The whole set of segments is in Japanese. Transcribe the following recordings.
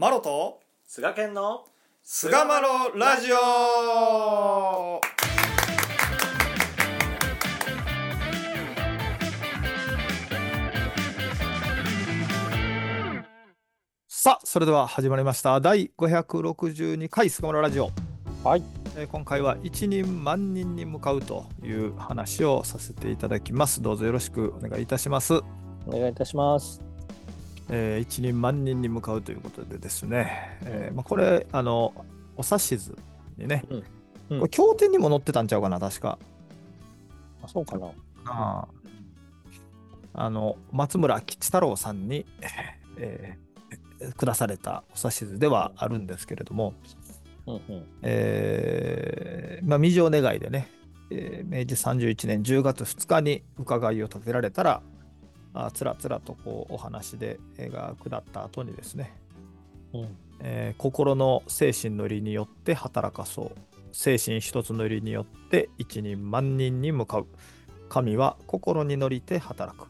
マロと菅健の菅マロラジオ。さあそれでは始まりました。第562回菅マロラジオ。はい。えー今回は一人万人に向かうという話をさせていただきます。どうぞよろしくお願いいたします。お願いいたしますえー一人万人に向かうということでですね、えーまあ、これあのお指図にね、うん。うん。これ経典にも載ってたんちゃうかな確か、あそうかな。ああの松村吉太郎さんに、えー下されたお指図ではあるんですけれども、うんうん。えーまあ、未城願いでね、えー明治31年10月2日に伺いを立てられたらあつらつらとこうお話で絵が下った後にですね、うん。えー心の精神の理によって働かそう。精神一つの理によって一人万人に向かう。神は心に乗りて働く。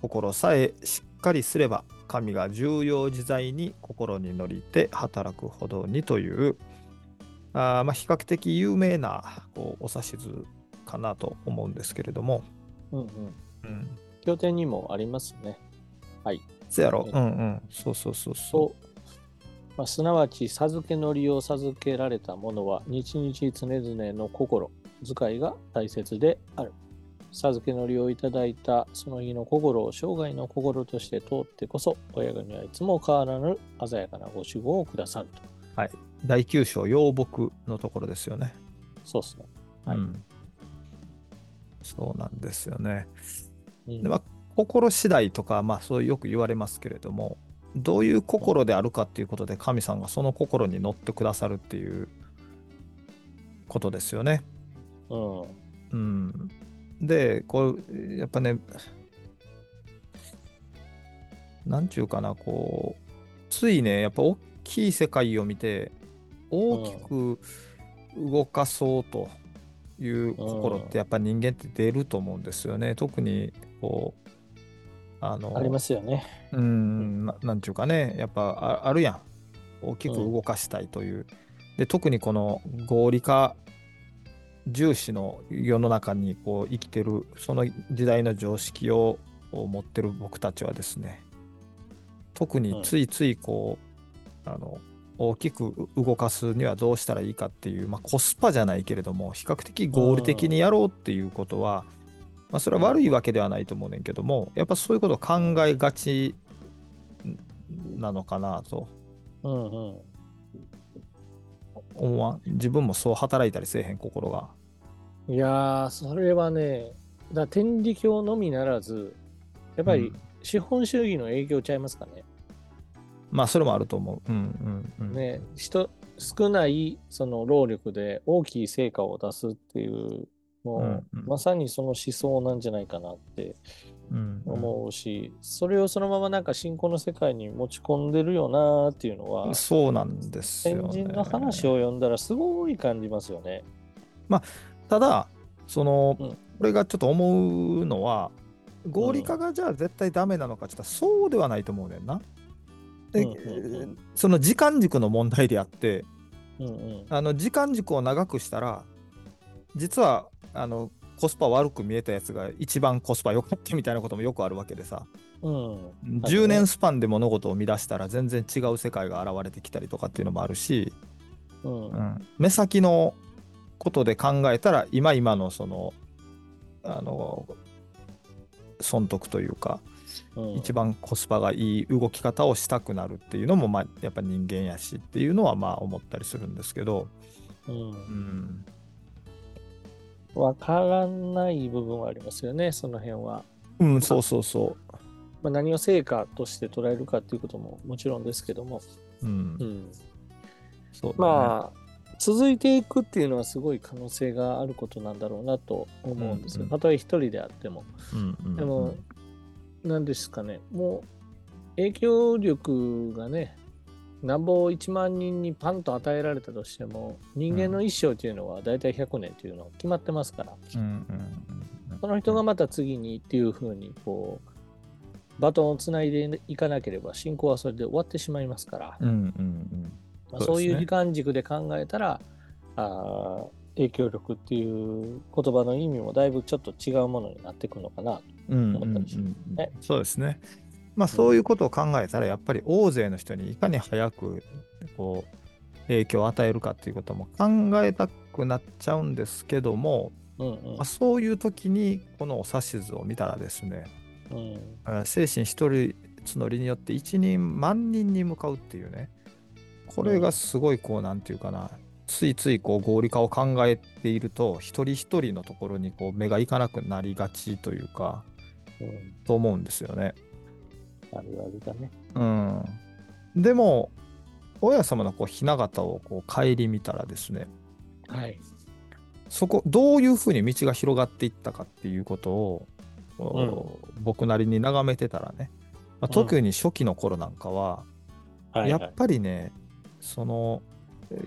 心さえしっかりすれば神が重要自在に心に乗りて働くほどにという。あーまあ比較的有名なこうお指図かなと思うんですけれども、うんうん。うん、経典にもありますねそやろ、ねうんうん、そうそうそうそと、まあ、すなわち授けのりを授けられた者は日々常々の心遣いが大切である授けのりをいただいたその日の心を生涯の心として通ってこそ親神はいつも変わらぬ鮮やかなご守護をくださるとう第9章養木のところですよね。そうですねはいうんそうなんですよね。うん。でまあ、心次第とか、まあ、そうよく言われますけれども、どういう心であるかっていうことで、神さんがその心に乗ってくださるっていうことですよね。うん。うん、で、こう、やっぱね、なんちゅうかな、こう、ついね、やっぱ大きい世界を見て、大きく動かそうという心って、やっぱ人間って出ると思うんですよね。特に、こう、あの、ありますよねうん、ななんちゅうかね、やっぱああるやん。大きく動かしたいという。で、特にこの合理化重視の世の中にこう生きてる、その時代の常識をを持ってる僕たちはですね、特についついこう、大きく動かすにはどうしたらいいかっていう、まあ、コスパじゃないけれども、比較的合理的にやろうっていうことは、まあ、それは悪いわけではないと思うねんけども、やっぱそういうことを考えがちなのかなとうんうん思わん？自分もそう働いたりせえへん心が。いやー、それはね、だ天理教のみならず、やっぱりうん資本主義の影響ちゃいますかね。まあ、それもあると思う。うんうんうん。ね人少ないその労力で大きい成果を出すっていう、もう、うんうんまさにその思想なんじゃないかなってうんうん思うし、それをそのままなんか信仰の世界に持ち込んでるよなっていうのは、そうなんですよ、ね。先人の話を読んだらすごい感じますよね。ただ、その、うんこれがちょっと思うのは、合理化がじゃあ絶対ダメなのかって言ったら、そうではないと思うねんな。で、うんうんうんその時間軸の問題であって、うんうん。あの時間軸を長くしたら、実はあのコスパ悪く見えたやつが一番コスパ良かったみたいなこともよくあるわけでさ、うん。10年スパンで物事を乱したら全然違う世界が現れてきたりとかっていうのもあるし、うんうん、目先のことで考えたら今今のそのあの損得というか、うん。一番コスパがいい動き方をしたくなるっていうのも、まあ、やっぱ人間やしっていうのはまあ思ったりするんですけど、うん。うん、わからない部分はありますよね、その辺は。うん、そうそうそまあ、何を成果として捉えるかっていうことももちろんですけども、う。うん。う、ん、そうだね。まあ、続いていくっていうのはすごい可能性があることなんだろうなと思うんですよ。たとえ一人であっても。うんうんでも、何ですかね、もう影響力がね、なんぼ1万人にパンと与えられたとしても、人間の一生っていうのは大体100年っていうのは決まってますから、うんうんうんその人がまた次にっていうふうにこうバトンをつないでいかなければ信仰はそれで終わってしまいますから、うんうんうですねそういう時間軸で考えたらあー影響力っていう言葉の意味もだいぶちょっと違うものになってくるのかな。うんうんうん思ったりしますねそうですね。まあそういうことを考えたらやっぱり大勢の人にいかに早くこう影響を与えるかっていうことも考えたくなっちゃうんですけども、うんうんまあ、そういう時にこのお指図を見たらですねうんあ精神一人募りによって一人万人に向かうっていうねこれがすごいこうなんていうかなついついこう合理化を考えていると一人一人のところにこう目がいかなくなりがちというかうんと思うんですよね。あるあるだね。うん、でも親様のこう雛形をこう顧みたらですねはい。そこどういうふうに道が広がっていったかっていうことを、お僕なりに眺めてたらね、まあうん特に初期の頃なんかは、はい、やっぱりねその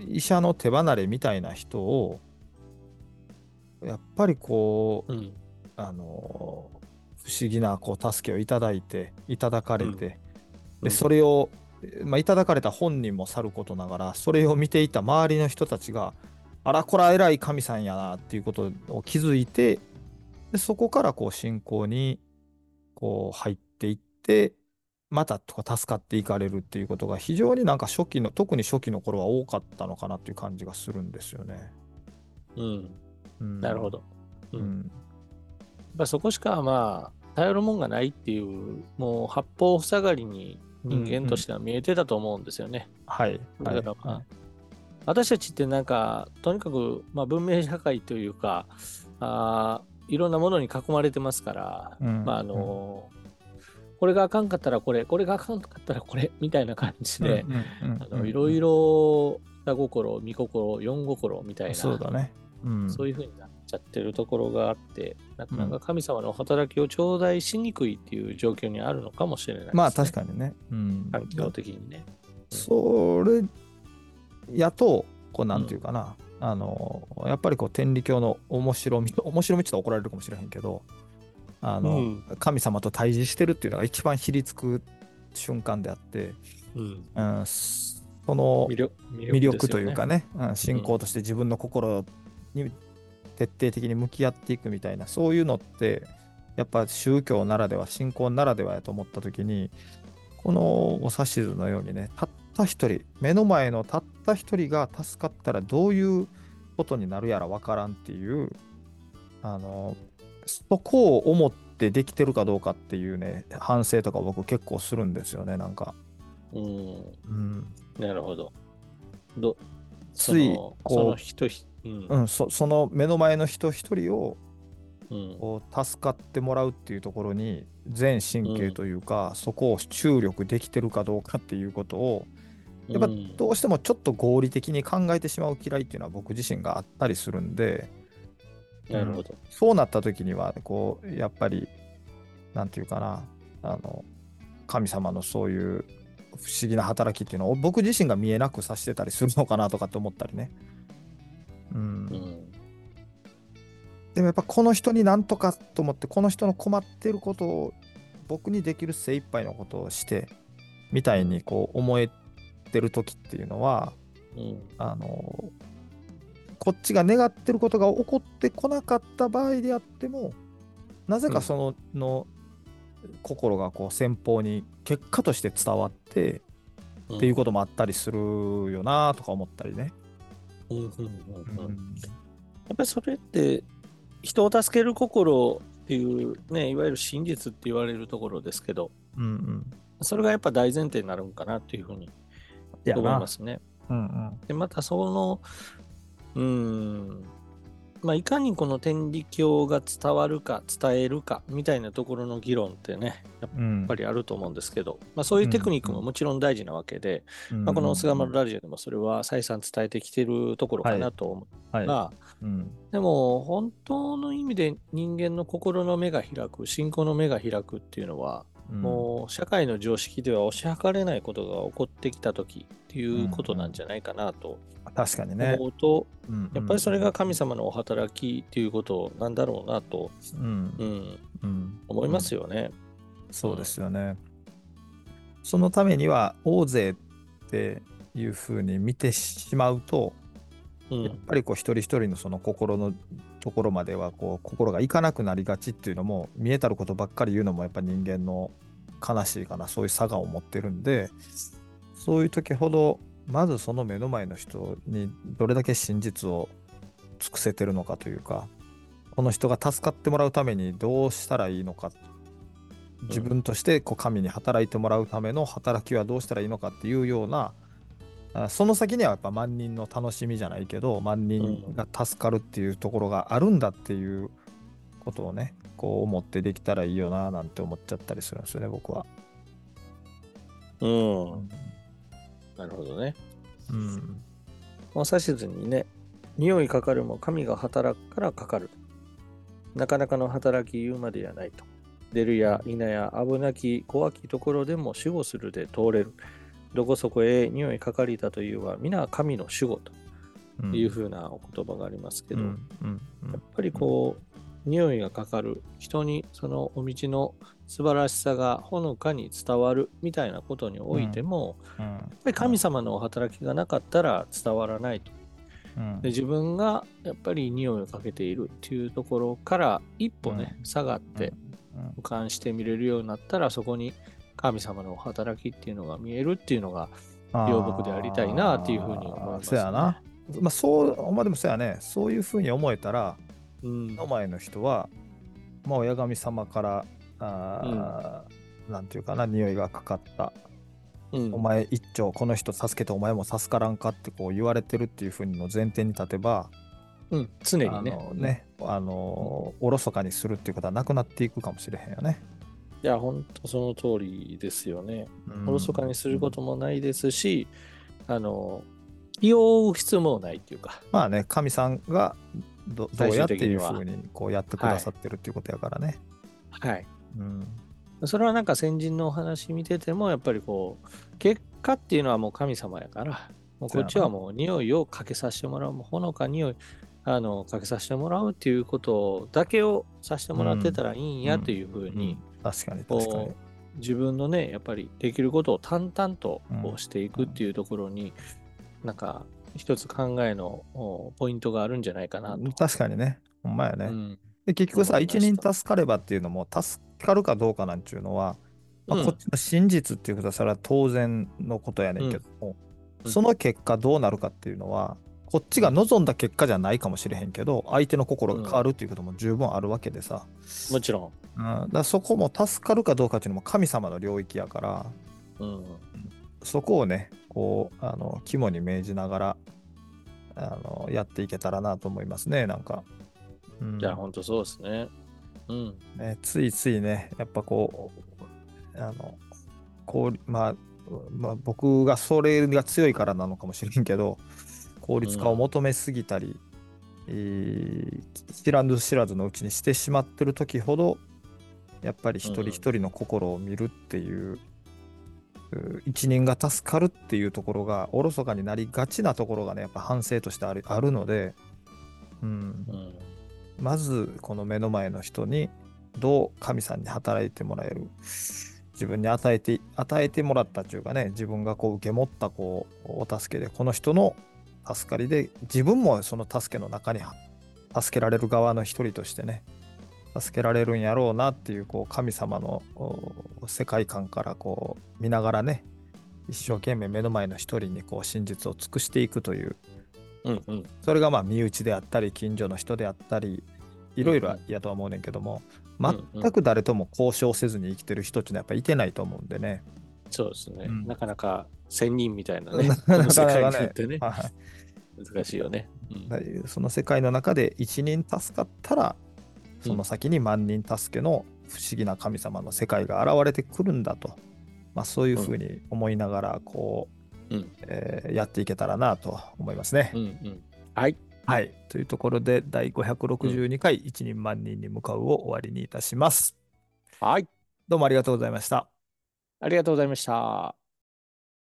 医者の手離れみたいな人をやっぱりこううん。あの不思議なこう助けをいただいていただかれて、うんでそれを、まあ、いただかれた本人もさることながらそれを見ていた周りの人たちがあらこら偉い神さんやなっていうことを気づいてでそこからこう信仰にこう入っていってまたとか助かっていかれるっていうことが非常になんか初期の特に初期の頃は多かったのかなっていう感じがするんですよね。うん。うん、なるほど。ううんんやっぱそこしかまあ頼るもんがないっていうもう八方塞がりに人間としては見えてたと思うんですよね。はい。はいだからまあ私たちってなんかとにかくまあ文明社会というかあーいろんなものに囲まれてますから、うんまああのこれがあかんかったらこれこれがあかんかったらこれみたいな感じで、あのいろいろ下心見心四心みたいなそうだね。うん、そういうふうになっちゃってるところがあって、なかなか神様の働きを頂戴しにくいっていう状況にあるのかもしれないです、ね。まあ確かにね。うん、環境的にね。それやと、こうなんていうかな、あの、やっぱりこう天理教の面白み、面白みって言ったら怒られるかもしれへんけど、あの、うん神様と対峙してるっていうのが一番ひりつく瞬間であって、うん、うん、その魅力というかね。ね、うん、信仰として自分の心に徹底的に向き合っていくみたいな、そういうのって、やっぱ宗教ならでは、信仰ならではやと思ったときに、このお指図のようにね、たった一人、目の前のたった一人が助かったらどういうことになるやらわからんっていう、あの、そこを思ってできてるかどうかっていうね、反省とか僕結構するんですよね、なんか。うん、うん、なるほど。どついこうその人ひ、うん。うん、そその目の前の人一人を助かってもらうっていうところに全神経というか、そこを注力できてるかどうかっていうことをやっぱうん。どうしてもちょっと合理的に考えてしまう嫌いっていうのは僕自身があったりするんでなるほど。そうなった時にはこうやっぱりなんていうかなあの神様のそういう不思議な働きっていうのを僕自身が見えなくさせてたりするのかなとかって思ったりね。うんうんでもやっぱこの人になんとかと思ってこの人の困ってることを僕にできる精一杯のことをしてみたいにこう思えてる時っていうのはうんあのこっちが願ってることが起こってこなかった場合であってもなぜかその,、の心がこう先方に結果として伝わってうん。っていうこともあったりするよなとか思ったりね。うんやっぱりそれって人を助ける心っていうねいわゆる真実って言われるところですけどうんうん。それがやっぱ大前提になるんかなっていうふうに思いますね。うんうん。でまたそのうーん。まあいかにこの天理教が伝わるか伝えるかみたいなところの議論ってねやっうんぱりあると思うんですけど、まあ、そういうテクニックももちろん大事なわけで、まあ、この菅丸ラジオでもそれは再三伝えてきてるところかなと思うはい。が、うん。でも本当の意味で人間の心の目が開く信仰の目が開くっていうのは、うんもう社会の常識では推し量れないことが起こってきた時っていうことなんじゃないかなと確かにね。思うと、うんやっぱりそれが神様のお働きっていうことなんだろうなと、うん思いますよね。そうですよね。そのためには大勢っていうふうに見てしまうと、やっぱりこう一人一人のその心のところまではこう心がいかなくなりがちっていうのも見えたることばっかり言うのもやっぱ人間の悲しいかなそういう差がを持ってるんでそういう時ほどまずその目の前の人にどれだけ真実を尽くせてるのかというかこの人が助かってもらうためにどうしたらいいのか自分としてこう神に働いてもらうための働きはどうしたらいいのかっていうようなその先にはやっぱ万人の楽しみじゃないけど万人が助かるっていうところがあるんだっていうことをねこう思ってできたらいいよななんて思っちゃったりするんですよね僕は。うん。なるほどね。うんまあ、指図にね、匂いかかるも神が働くからかかる。なかなかの働き言うまでやないと。出るや否や危なき怖きところでも守護するで通れる。どこそこへ匂いかかりたというは皆神の守護とうん。いうふうなお言葉がありますけど、うんうんやっぱりこう、匂いがかかる人にそのお道の素晴らしさがほのかに伝わるみたいなことにおいても、うん。やっぱり神様のお働きがなかったら伝わらないと。うん。で自分がやっぱり匂いをかけているっていうところから一歩ね、下がって俯瞰して見れるようになったらそこに神様のお働きっていうのが見えるっていうのが両僕でありたいなっていうふうに思います、そうやな。まあそう、まあでもそうやね。そういうふうに思えたら、うん目の前の人は、まあ親神様から、あーなんていうかな、匂いがかかった。うんお前一丁、この人助けてお前も助からんかってこう言われてるっていうふうの前提に立てば、うん、常にあねのね、あの、おろそかにするっていうことはなくなっていくかもしれへんよね。いや本当その通りですよね。うん。おろそかにすることもないですし、あの気を追う必要もないっていうか。まあね、神さんがどどうやっていうふうにこうやってくださってるっていうことやからね。はい。うん。それはなんか先人のお話見ててもやっぱりこう結果っていうのはもう神様やからもうこっちはもう匂いをかけさせてもらう。もうほのか匂いあのかけさせてもらうっていうことだけをさせてもらってたらいいんやというふうに、確かに確かに。自分のねやっぱりできることを淡々としていくっていうところに、なんか一つ考えのおポイントがあるんじゃないかなと。確かにね。ほんまやね。うん。で結局さ、一人助かればっていうのも、助かるかどうかなんちゅうのは、まあうん。こっちの真実っていうことは、それは当然のことやねんけども、うん。その結果どうなるかっていうのは、こっちが望んだ結果じゃないかもしれへんけど、相手の心が変わるっていうことも十分あるわけでさ、もちろうん、だそこも助かるかどうかっていうのも神様の領域やから、ん。うんそこをね、こう、あの肝に銘じながらあのやっていけたらなと思いますね、なんか。うんいや、本当そうですね。うん。ね、ついついね、やっぱこう、あの、こう、まあ、まあ、僕がそれが強いからなのかもしれんけど、効率化を求めすぎたり、えー知らず知らずのうちにしてしまってる時ほど、やっぱり一人一人の心を見るっていう、う一人が助かるっていうところがおろそかになりがちなところがね、やっぱ反省としてあるあるので、うん、うん。まずこの目の前の人にどう神さんに働いてもらえる自分に与えて与えてもらったというかね自分がこう受け持ったこうお助けでこの人の助かりで自分もその助けの中に助けられる側の一人としてね助けられるんやろうなっていうこう神様のお世界観からこう見ながらね一生懸命目の前の一人にこう真実を尽くしていくといううんうん。それがまあ身内であったり近所の人であったりいろいろやとは思うねんけども、全く誰とも交渉せずに生きてる人っていうのはやっぱいてないと思うんでね。そうですね。うんなかなか仙人みたいなね。なかなかね界に行ってね。はい難しいよね。うんだその世界の中で一人助かったらその先に万人助けの不思議な神様の世界が現れてくるんだと、まあ、そういうふうに思いながらこう、うんえーやっていけたらなと思いますね。うんうん。はい。はい。というところで、第562回一人万人に向かうを終わりにいたします。はい。どうもありがとうございました。ありがとうございました。